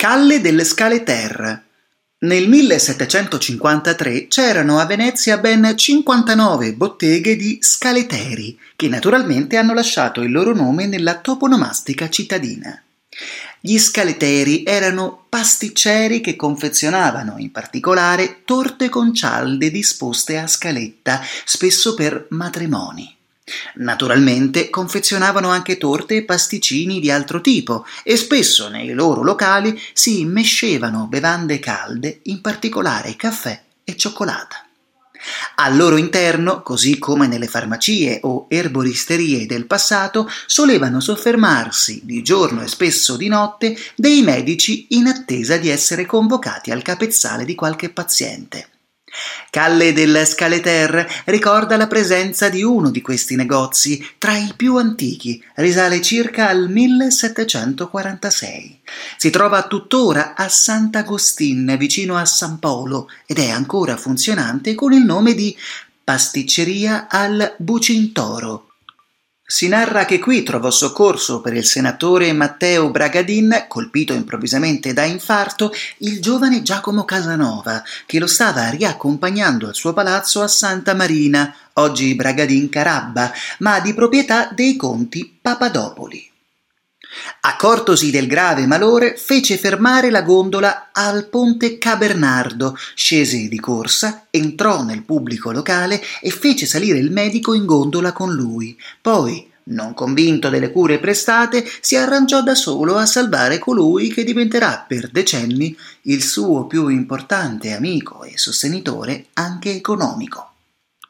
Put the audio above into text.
Calle delle Scale Terre. Nel 1753 c'erano a Venezia ben 59 botteghe di scaleteri, che naturalmente hanno lasciato il loro nome nella toponomastica cittadina. Gli scaleteri erano pasticceri che confezionavano in particolare torte con cialde disposte a scaletta, spesso per matrimoni. Naturalmente confezionavano anche torte e pasticcini di altro tipo e spesso nei loro locali si mescevano bevande calde, in particolare caffè e cioccolata. Al loro interno, così come nelle farmacie o erboristerie del passato, solevano soffermarsi di giorno e spesso di notte dei medici in attesa di essere convocati al capezzale di qualche paziente. Calle del Scaleter ricorda la presenza di uno di questi negozi, tra i più antichi, risale circa al 1746. Si trova tuttora a Sant'Agostin, vicino a San Polo, ed è ancora funzionante con il nome di Pasticceria al Bucintoro. Si narra che qui trovò soccorso per il senatore Matteo Bragadin, colpito improvvisamente da infarto, il giovane Giacomo Casanova, che lo stava riaccompagnando al suo palazzo a Santa Marina, oggi Bragadin Carabba, ma di proprietà dei conti Papadopoli. Accortosi del grave malore, fece fermare la gondola al ponte Cabernardo, scese di corsa, entrò nel pubblico locale e fece salire il medico in gondola con lui. Poi, non convinto delle cure prestate, si arrangiò da solo a salvare colui che diventerà per decenni il suo più importante amico e sostenitore anche economico.